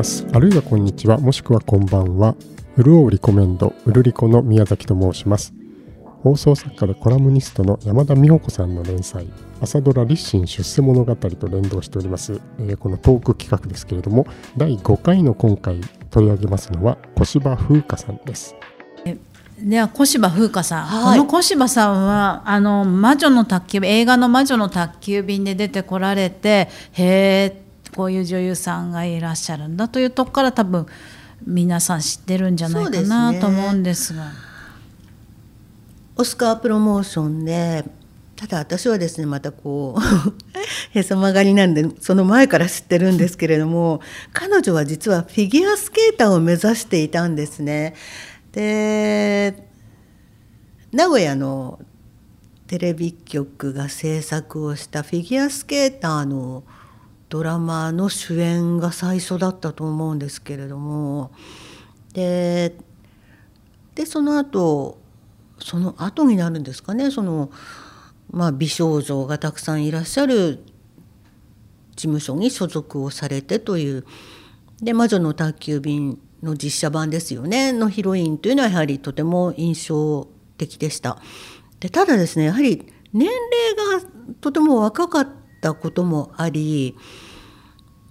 ます。あるいはこんにちは。もしくはこんばんは。うるおうリコメンドうるりこの宮崎と申します。放送作家でコラムニストの山田美穂子さんの連載朝ドラ立身出世物語と連動しております、えー、このトーク企画ですけれども第5回の今回取り上げますのは小芝風花さんです。では小芝風花さん、はい、この小芝さんはあの魔女の宅急便映画の魔女の宅急便で出てこられてへえこういう女優さんがいらっしゃるんだというとこから多分皆さん知ってるんじゃないかなと思うんですが。オスカープロモーションでただ私はですねまたこう へそ曲がりなんでその前から知ってるんですけれども 彼女は実はフィギュアスケーターを目指していたんですね。で名古屋のテレビ局が制作をしたフィギュアスケーターのドラマの主演が最初だったと思うんですけれども。ででその後その後になるんですかね。その、まあ、美少女がたくさんいらっしゃる事務所に所属をされてという。で「魔女の宅急便」の実写版ですよね。のヒロインというのはやはりとても印象的でした。でただですねやはり年齢がとても若かったこともあり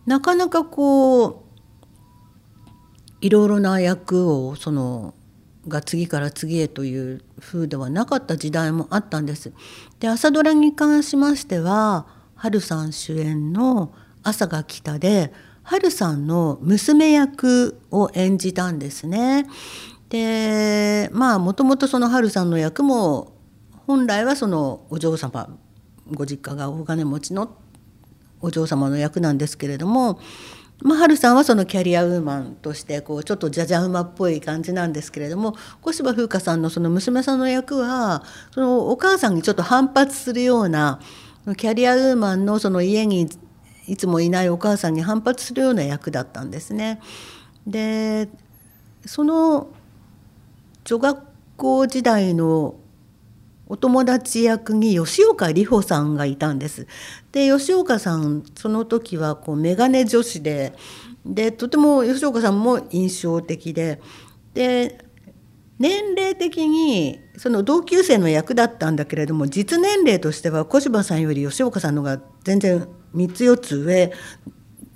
なかなかこういろいろな役をそのが次から次へという風ではなかった時代もあったんです。で朝ドラに関しましては春さん主演の「朝が来た」で春さんの娘役を演じたんですね。でまあもともとその春さんの役も本来はそのお嬢様ご実家が大金持ちのお嬢様の役なんですけれども、まあ、春さんはそのキャリアウーマンとしてこうちょっとじゃじゃ馬っぽい感じなんですけれども小芝風花さんのその娘さんの役はそのお母さんにちょっと反発するようなキャリアウーマンのその家にいつもいないお母さんに反発するような役だったんですね。でその女学校時代のお友達役に吉岡里帆さんがいたんです。で吉岡さんその時はこうメガネ女子ででとても吉岡さんも印象的でで年齢的にその同級生の役だったんだけれども実年齢としては小柴さんより吉岡さんの方が全然3つ4つ上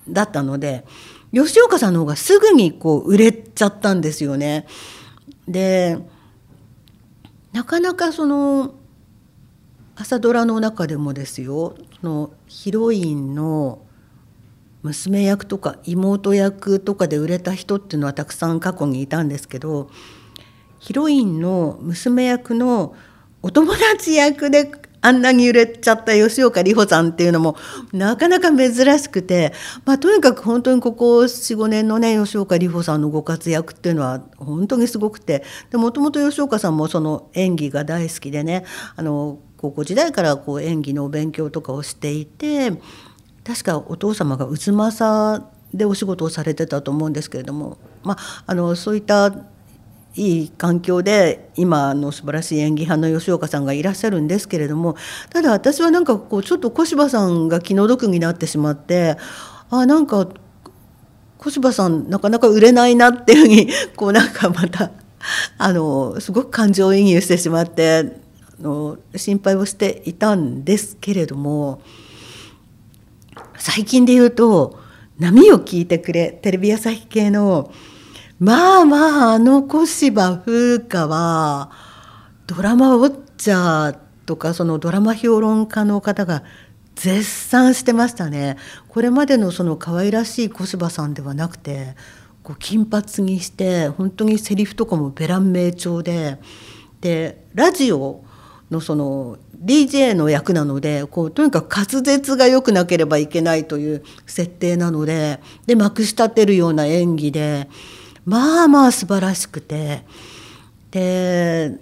だったので吉岡さんの方がすぐにこう売れちゃったんですよね。でなかなかその朝ドラの中でもですよそのヒロインの娘役とか妹役とかで売れた人っていうのはたくさん過去にいたんですけどヒロインの娘役のお友達役であんなに売れちゃった吉岡里帆さんっていうのもなかなか珍しくて、まあ、とにかく本当にここ45年のね吉岡里帆さんのご活躍っていうのは本当にすごくてもともと吉岡さんもその演技が大好きでねあの高校時代からこう演技のお勉強とかをしていて確かお父様が渦政でお仕事をされてたと思うんですけれども、まあ、あのそういったいい環境で今の素晴らしい演技派の吉岡さんがいらっしゃるんですけれどもただ私はなんかこうちょっと小柴さんが気の毒になってしまってあなんか小柴さんなかなか売れないなっていうふうにこうなんかまたあのすごく感情移入してしまってあの心配をしていたんですけれども最近で言うと「波を聞いてくれ」テレビ朝日系のまあまああの小芝風花はドラマウォッチャーとかそのドラマ評論家の方が絶賛してましたね。これまでのその可愛らしい小芝さんではなくてこう金髪にして本当にセリフとかもベラン名調ででラジオのその DJ の役なのでこうとにかく滑舌が良くなければいけないという設定なのででまくし立てるような演技でまあまあ素晴らしくてで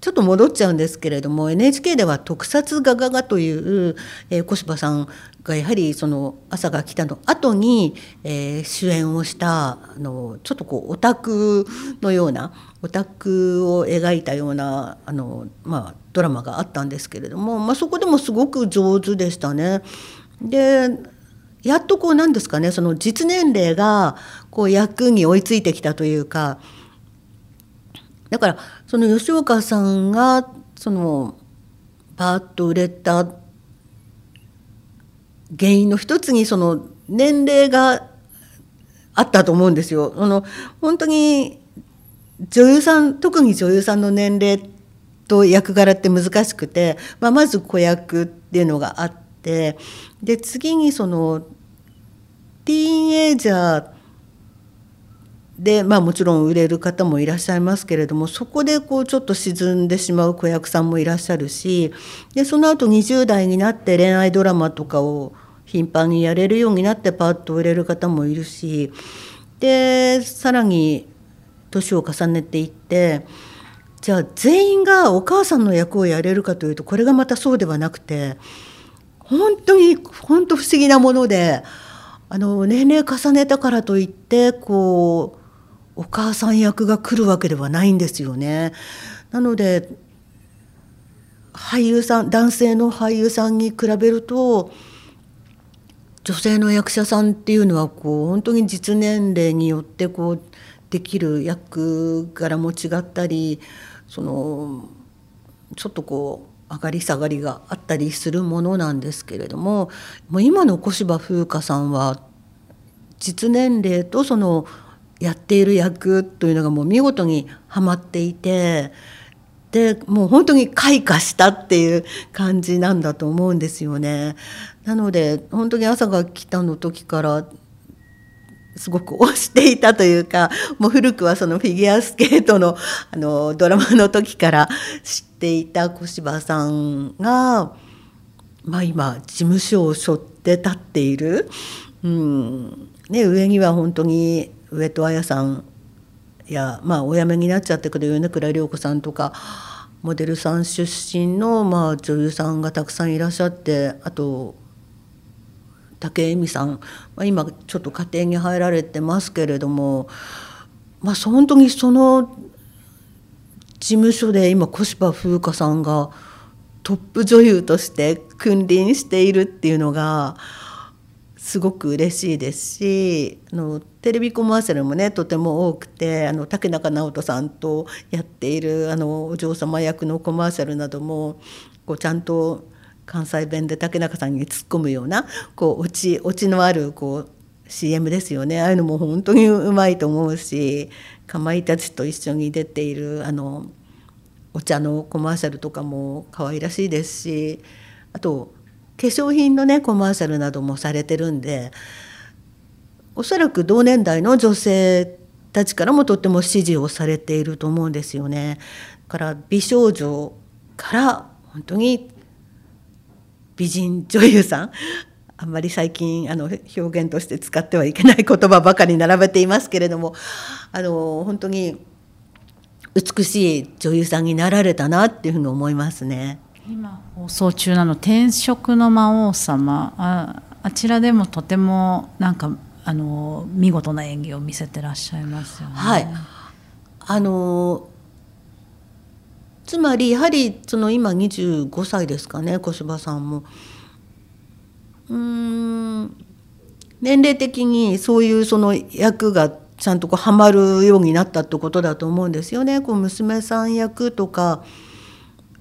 ちょっと戻っちゃうんですけれども NHK では「特撮ガガガ」という、えー、小柴さんがやはりその「朝が来た」の後に、えー、主演をしたあのちょっとこうオタクのようなオタクを描いたようなあの、まあ、ドラマがあったんですけれども、まあ、そこでもすごく上手でしたね。でやっとこうなんですかねその実年齢がこう役に追いついてきたというかだからその吉岡さんがそのバーッと売れた原因の一つにその年齢があったと思うんですよ。あの本当に女優さん特に女優さんの年齢と役柄って難しくて、まあ、まず子役っていうのがあってで次にそのティーンエイジャーで、まあ、もちろん売れる方もいらっしゃいますけれどもそこでこうちょっと沈んでしまう子役さんもいらっしゃるしでその後20代になって恋愛ドラマとかを頻繁にやれるようになってパッと売れる方もいるしでさらに年を重ねていってじゃあ全員がお母さんの役をやれるかというとこれがまたそうではなくて本当に本当不思議なものであの年齢重ねたからといってこうお母さん役が来るわけではないんですよね。なので俳優さん男性の俳優さんに比べると女性の役者さんっていうのはこう本当に実年齢によってこうできる役柄も違ったりそのちょっとこう上がり下がりがあったりするものなんですけれどももう今の小芝風花さんは実年齢とそのやっている役というのがもう見事にはまっていてでもう本当に開花したっていう感じなんだと思うんですよね。なので本当に朝が来たの時からすごく推していたというかもう古くはそのフィギュアスケートのあのドラマの時から知っていた小芝さんが、まあ、今事務所を背負って立っている、うん。ね、上には本当に上戸彩さんや、まあ、お辞めになっちゃってくる米倉涼子さんとかモデルさん出身の、まあ、女優さんがたくさんいらっしゃってあと武恵美さん、まあ、今ちょっと家庭に入られてますけれども、まあ、本当にその事務所で今小芝風花さんがトップ女優として君臨しているっていうのがすごく嬉しいですしあのテレビコマーシャルもねとても多くてあの竹中直人さんとやっているあのお嬢様役のコマーシャルなどもこうちゃんと関西弁で竹中さんに突っ込むようなこうオチオチのあるこう CM ですよねああいうのも本当にうまいと思うしかまいたちと一緒に出ているあのお茶のコマーシャルとかも可愛らしいですしあと化粧品のねコマーシャルなどもされてるんでおそらく同年代の女性たちからもとっても支持をされていると思うんですよね。から美少女から本当に美人女優さんあんまり最近あの表現として使ってはいけない言葉ばかり並べていますけれどもあの本当に美しい女優さんになられたなっていうふうに思いますね。今放送中なの「転職の魔王様」ああちらでもとてもなんかあの見事な演技を見せてらっしゃいますよね。はいあのつまりやはりその今25歳ですかね小芝さんも。うん年齢的にそういうその役がちゃんとこうはまるようになったってことだと思うんですよね。こう娘さん役とか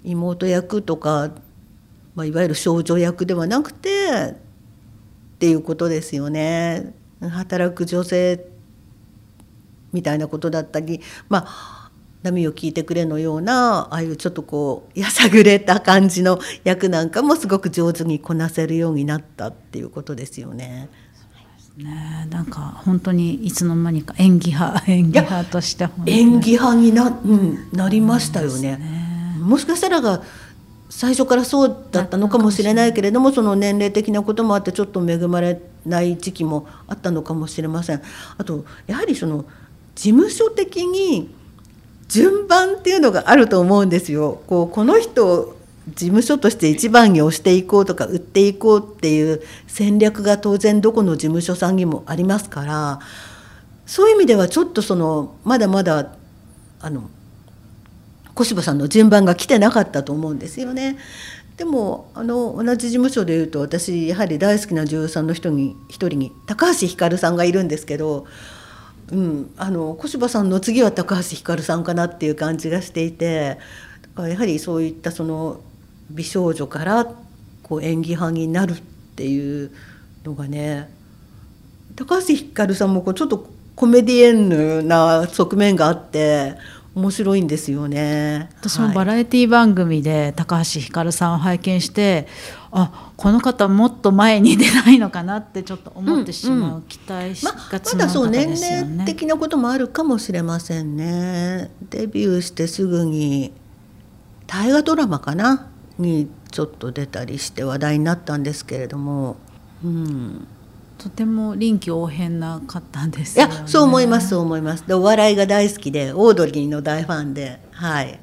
妹役とか、まあ、いわゆる少女役ではなくてっていうことですよね。働く女性みたいなことだったりまあ波を聞いてくれのようなああいうちょっとこうやさぐれた感じの役なんかもすごく上手にこなせるようになったっていうことですよね。ね、なんか本当にいつの間にか演技派演技派として演技派にな,、うん、なりましたよね。ねもしかしたらが最初からそうだったのかもしれないけれどもその年齢的なこともあってちょっと恵まれない時期もあったのかもしれません。あとやはりその事務所的に順番っていうのがあると思うんですよ。こうこの人を事務所として一番に押していこうとか売っていこうっていう戦略が当然どこの事務所さんにもありますからそういう意味ではちょっとそのまだまだあの小芝さんの順番が来てなかったと思うんですよね。でもあの同じ事務所でいうと私やはり大好きな女優さんの人に一人に高橋ひかるさんがいるんですけどうん、あの小柴さんの次は高橋ひかるさんかなっていう感じがしていてだからやはりそういったその美少女からこう演技派になるっていうのがね高橋ひかるさんもこうちょっとコメディエンヌな側面があって面白いんですよね。私もバラエティ番組で高橋ひかるさんを拝見して、はい、あこの方もっと前に出ないのかなってちょっと思ってしまう期待がまだそう年齢的なこともあるかもしれませんね。デビューしてすぐに大河ドラマかな？にちょっと出たりして話題になったんですけれども、うん、とても臨機応変な方です、ね、いやそう思いますそう思います。でお笑いが大好きでオードリーの大ファンではい。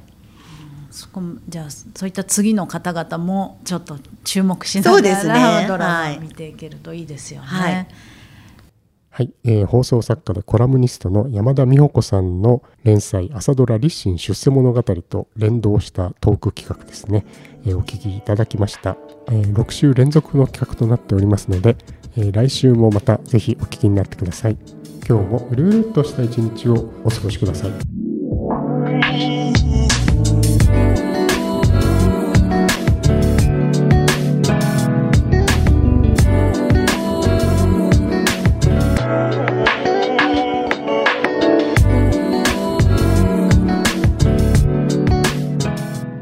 そこじゃあそういった次の方々もちょっと注目しながら、ね、ドラマ見ていけるといいですよね。はい、はい、えー、放送作家でコラムニストの山田美穂子さんの連載朝ドラ立身出世物語と連動したトーク企画ですね、えー、お聞きいただきました、えー、6週連続の企画となっておりますので、え来週もまたぜひお聞きになってください。今日もうるうるっとした一日をお過ごしください。